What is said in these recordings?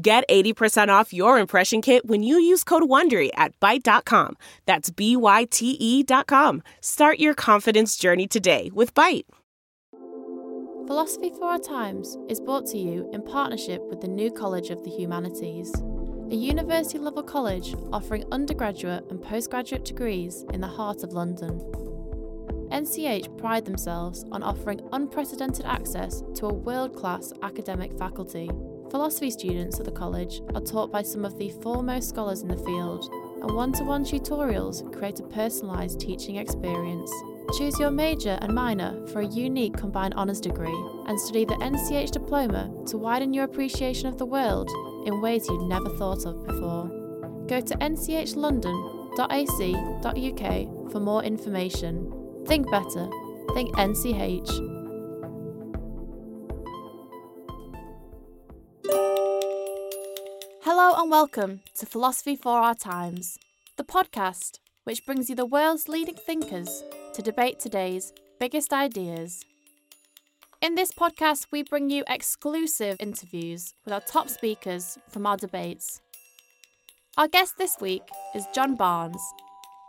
Get 80% off your impression kit when you use code WONDERY at Byte.com. That's B-Y-T-E dot com. Start your confidence journey today with Byte. Philosophy for Our Times is brought to you in partnership with the New College of the Humanities, a university level college offering undergraduate and postgraduate degrees in the heart of London. NCH pride themselves on offering unprecedented access to a world class academic faculty. Philosophy students at the college are taught by some of the foremost scholars in the field, and one to one tutorials create a personalised teaching experience. Choose your major and minor for a unique combined honours degree and study the NCH diploma to widen your appreciation of the world in ways you'd never thought of before. Go to nchlondon.ac.uk for more information. Think better. Think NCH. Hello and welcome to Philosophy for Our Times, the podcast which brings you the world's leading thinkers to debate today's biggest ideas. In this podcast, we bring you exclusive interviews with our top speakers from our debates. Our guest this week is Jon Barnes,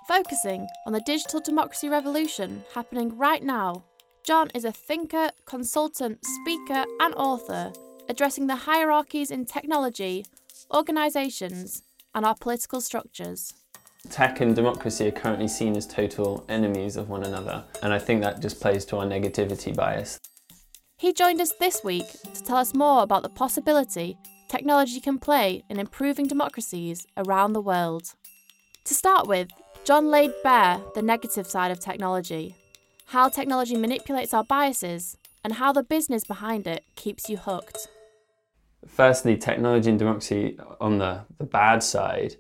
focusing on the digital democracy revolution happening right now. Jon is a thinker, consultant, speaker, and author addressing the hierarchies in technology, organisations, and our political structures. Tech and democracy are currently seen as total enemies of one another, and I think that just plays to our negativity bias. He joined us this week to tell us more about the possibility technology can play in improving democracies around the world. To start with, Jon laid bare the negative side of technology, how technology manipulates our biases, and how the business behind it keeps you hooked firstly, technology and democracy on the, the bad side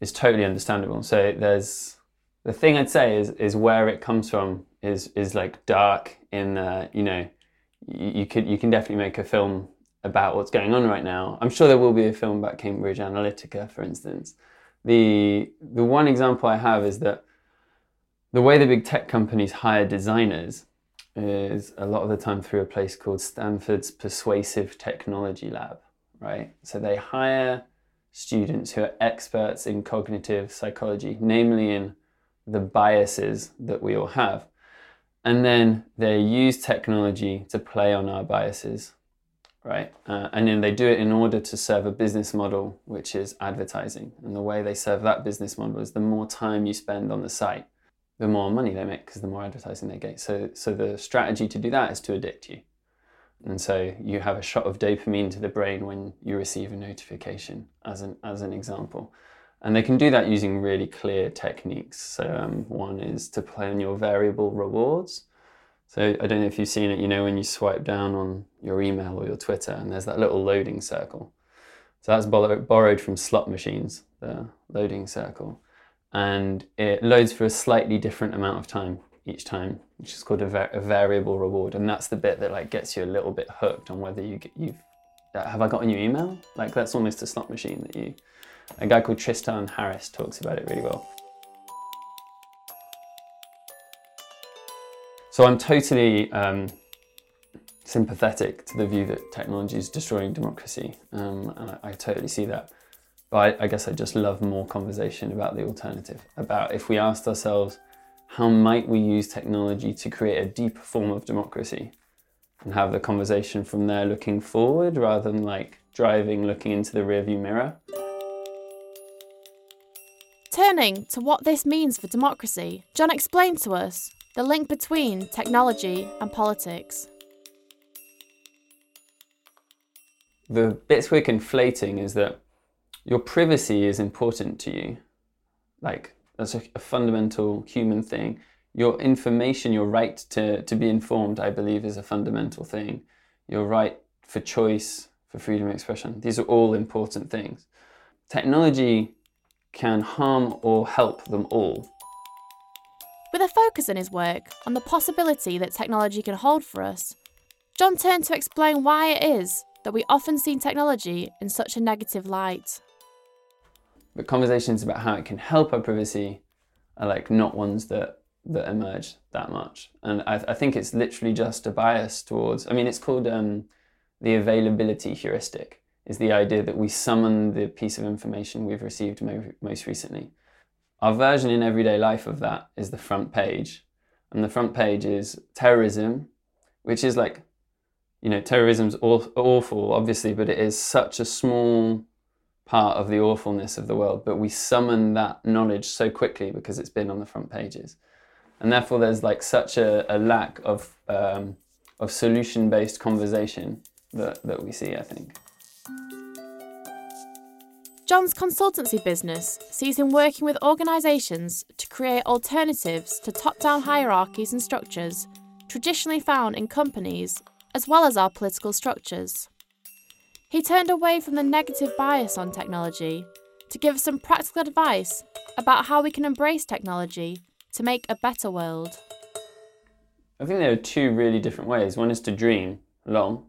is totally understandable. So there's the thing I'd say is is where it comes from is is like dark in the you know you, you could you can definitely make a film about what's going on right now. I'm sure there will be a film about Cambridge Analytica, for instance. The the one example I have is that the way the big tech companies hire designers is a lot of the time through a place called Stanford's Persuasive Technology Lab, right? So they hire students who are experts in cognitive psychology, namely in the biases that we all have. And then they use technology to play on our biases, right? Uh, and then they do it in order to serve a business model, which is advertising. And the way they serve that business model is the more time you spend on the site, the more money they make because the more advertising they get. So, so the strategy to do that is to addict you. And so you have a shot of dopamine to the brain when you receive a notification, as an, as an example. And they can do that using really clear techniques. So um, one is to play on your variable rewards. So I don't know if you've seen it, you know, when you swipe down on your email or your Twitter and there's that little loading circle. So that's borrowed from slot machines, the loading circle and it loads for a slightly different amount of time each time, which is called a, a, variable reward, and that's the bit that like gets you a little bit hooked on whether you get, you've uh, have I got a new email? Like that's almost a slot machine that you. A guy called Tristan Harris talks about it really well. So I'm totally um, sympathetic to the view that technology is destroying democracy, um, and I, I totally see that. But I, I guess I just love more conversation about the alternative, about if we asked ourselves, how might we use technology to create a deeper form of democracy? And have the conversation from there looking forward rather than like driving, looking into the rearview mirror. Turning to what this means for democracy, Jon explained to us the link between technology and politics. The bits we're conflating is that your privacy is important to you. Like, that's a, a, fundamental human thing. Your information, your right to, to be informed, I believe, is a fundamental thing. Your right for choice, for for freedom of expression. These are all important things. Technology can harm or help them all. With a focus in his work on the possibility that technology can hold for us, Jon turned to explain why it is that we often see technology in such a negative light. But conversations about how it can help our privacy are like not ones that that emerge that much. And I, I think it's literally just a bias towards. I mean, it's called um, the availability heuristic. Is the idea that we summon the piece of information we've received mo- most recently. Our version in everyday life of that is the front page, and the front page is terrorism, which is like, you know, terrorism's aw- awful, obviously, but it is such a small part of the awfulness of the world. But we summon that knowledge so quickly because it's been on the front pages and therefore there's like such a, a lack of um, of solution based conversation that, that we see i think Jon's consultancy business sees him working with organisations to create alternatives to top down hierarchies and structures traditionally found in companies, as well as our political structures. He turned away from the negative bias on technology to give us some practical advice about how we can embrace technology to make a better world? I think there are two really different ways. One is to dream long,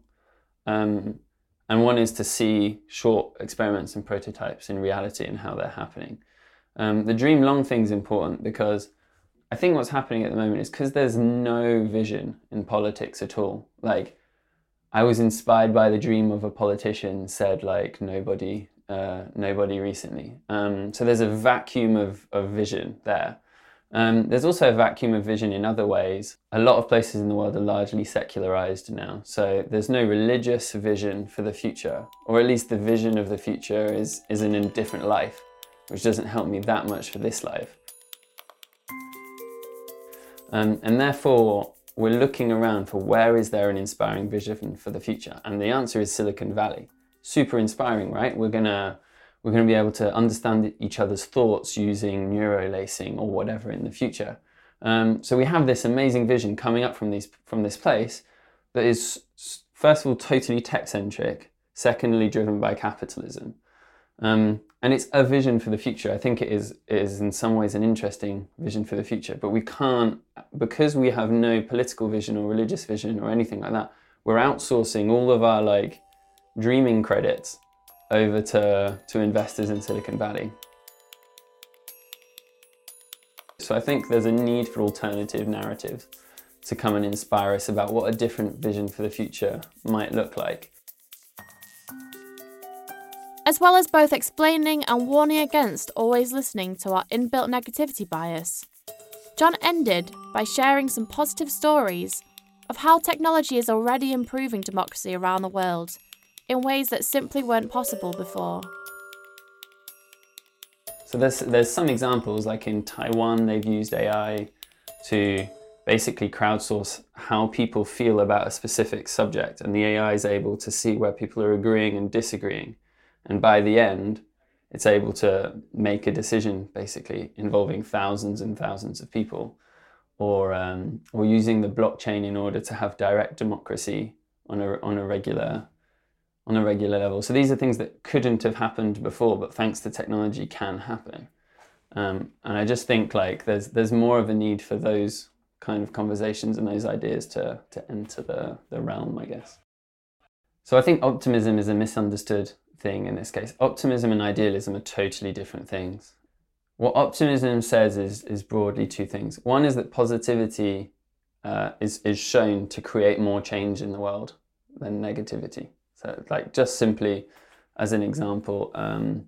um, and one is to see short experiments and prototypes in reality and how they're happening. Um, the dream long thing is important because I think what's happening at the moment is because there's no vision in politics at all. Like, I was inspired by the dream of a politician said like nobody, uh, nobody recently. Um, so there's a vacuum of, of vision there. Um, there's also a vacuum of vision in other ways. A lot of places in the world are largely secularized now, so there's no religious vision for the future, or at least the vision of the future is, is in a different life, which doesn't help me that much for this life. Um, and therefore, we're looking around for where is there an inspiring vision for the future, and the answer is Silicon Valley. Super inspiring, right? We're gonna we're going to be able to understand each other's thoughts using neurolacing or whatever in the future. Um, so we have this amazing vision coming up from these from this place that is first of all totally tech centric, secondly driven by capitalism, um, and it's a vision for the future. I think it is it is in some ways an interesting vision for the future, but we can't because we have no political vision or religious vision or anything like that. We're outsourcing all of our like dreaming credits over to, to investors in Silicon Valley. So I think there's a need for alternative narratives to come and inspire us about what a different vision for the future might look like. As well as both explaining and warning against always listening to our inbuilt negativity bias, Jon ended by sharing some positive stories of how technology is already improving democracy around the world in ways that simply weren't possible before. So there's there's some examples like in Taiwan they've used AI to basically crowdsource how people feel about a specific subject and the AI is able to see where people are agreeing and disagreeing and by the end it's able to make a decision basically involving thousands and thousands of people or um, or using the blockchain in order to have direct democracy on a on a regular on a regular level. So these are things that couldn't have happened before, but thanks to technology can happen. Um, and I just think like there's there's more of a need for those kind of conversations and those ideas to to enter the the realm, I guess. So I think optimism is a misunderstood thing in this case. Optimism and idealism are totally different things. What optimism says is is broadly two things. One is that positivity uh, is is shown to create more change in the world than negativity. So, like, just simply as an example, um,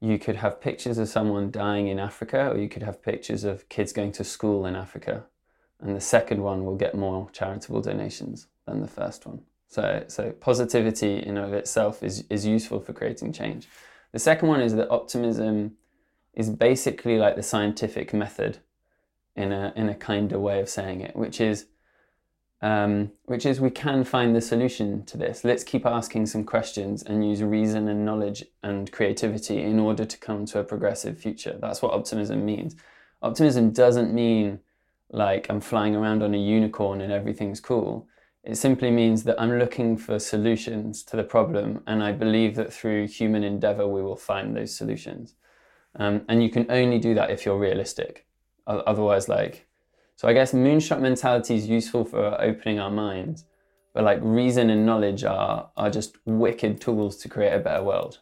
you could have pictures of someone dying in Africa, or you could have pictures of kids going to school in Africa. And the second one will get more charitable donations than the first one. So, so positivity in of itself is, is useful for creating change. The second one is that optimism is basically like the scientific method in a, in a kinder way of saying it, which is um, which is we can find the solution to this. Let's keep asking some questions and use reason and knowledge and creativity in order to come to a progressive future. That's what optimism means. Optimism doesn't mean like I'm flying around on a unicorn and everything's cool. It simply means that I'm looking for solutions to the problem, and I believe that through human endeavor, we will find those solutions. Um, and you can only do that if you're realistic. Otherwise, like, so I guess moonshot mentality is useful for opening our minds, but like reason and knowledge are, are just wicked tools to create a better world.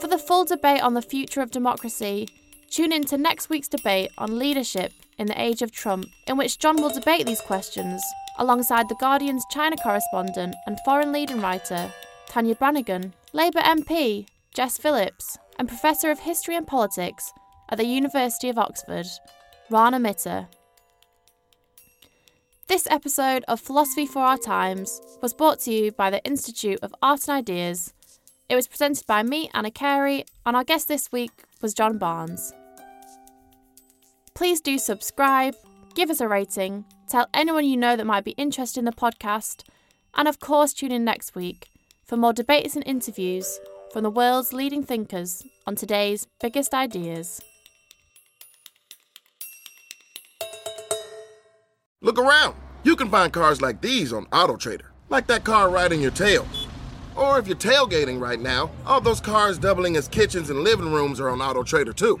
For the full debate on the future of democracy, tune in to next week's debate on leadership in the age of Trump, in which Jon will debate these questions alongside The Guardian's China correspondent and foreign leading writer Tania Branigan, Labour MP Jess Phillips, and Professor of History and Politics at the University of Oxford, Rana Mitter. This episode of Philosophy for Our Times was brought to you by the Institute of Art and Ideas. It was presented by me, Anna Carey, and our guest this week was Jon Barnes. Please do subscribe, give us a rating, tell anyone you know that might be interested in the podcast, and of course, tune in next week for more debates and interviews from the world's leading thinkers on today's biggest ideas. Look around. You can find cars like these on AutoTrader, like that car riding your tail. Or if you're tailgating right now, all those cars doubling as kitchens and living rooms are on AutoTrader too.